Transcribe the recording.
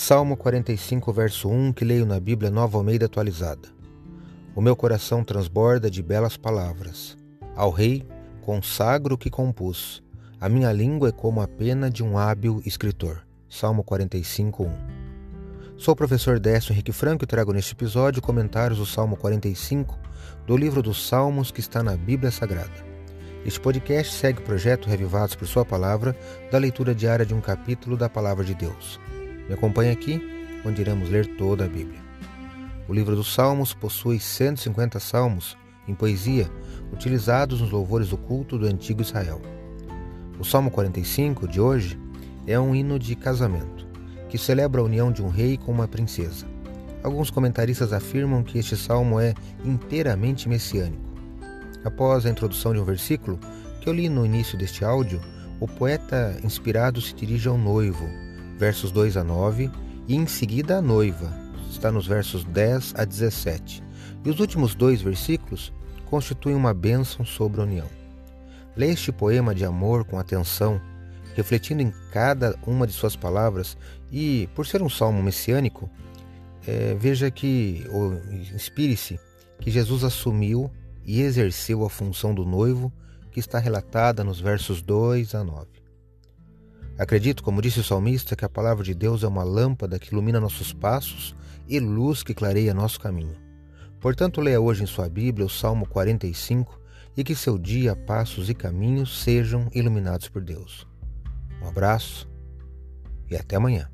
Salmo 45, verso 1, que leio na Bíblia Nova Almeida atualizada. O meu coração transborda de belas palavras. Ao Rei consagro o que compus. A minha língua é como a pena de um hábil escritor. Salmo 45, 1. Sou o professor Décio Henrique Franco e trago neste episódio comentários do Salmo 45 do livro dos Salmos que está na Bíblia Sagrada. Este podcast segue o projeto Revivados por Sua Palavra, da leitura diária de um capítulo da Palavra de Deus. Me acompanhe aqui, onde iremos ler toda a Bíblia. O livro dos Salmos possui 150 salmos em poesia, utilizados nos louvores do culto do antigo Israel. O Salmo 45 de hoje é um hino de casamento, que celebra a união de um rei com uma princesa. Alguns comentaristas afirmam que este salmo é inteiramente messiânico. Após a introdução de um versículo que eu li no início deste áudio, o poeta inspirado se dirige ao noivo, versos 2 a 9, e em seguida a noiva, está nos versos 10 a 17. E os últimos dois versículos constituem uma bênção sobre a união. Leia este poema de amor com atenção, refletindo em cada uma de suas palavras e, por ser um salmo messiânico, é, veja que, ou inspire-se, que Jesus assumiu e exerceu a função do noivo que está relatada nos versos 2 a 9. Acredito, como disse o salmista, que a palavra de Deus é uma lâmpada que ilumina nossos passos e luz que clareia nosso caminho. Portanto, leia hoje em sua Bíblia o Salmo 45 e que seu dia, passos e caminhos sejam iluminados por Deus. Um abraço e até amanhã.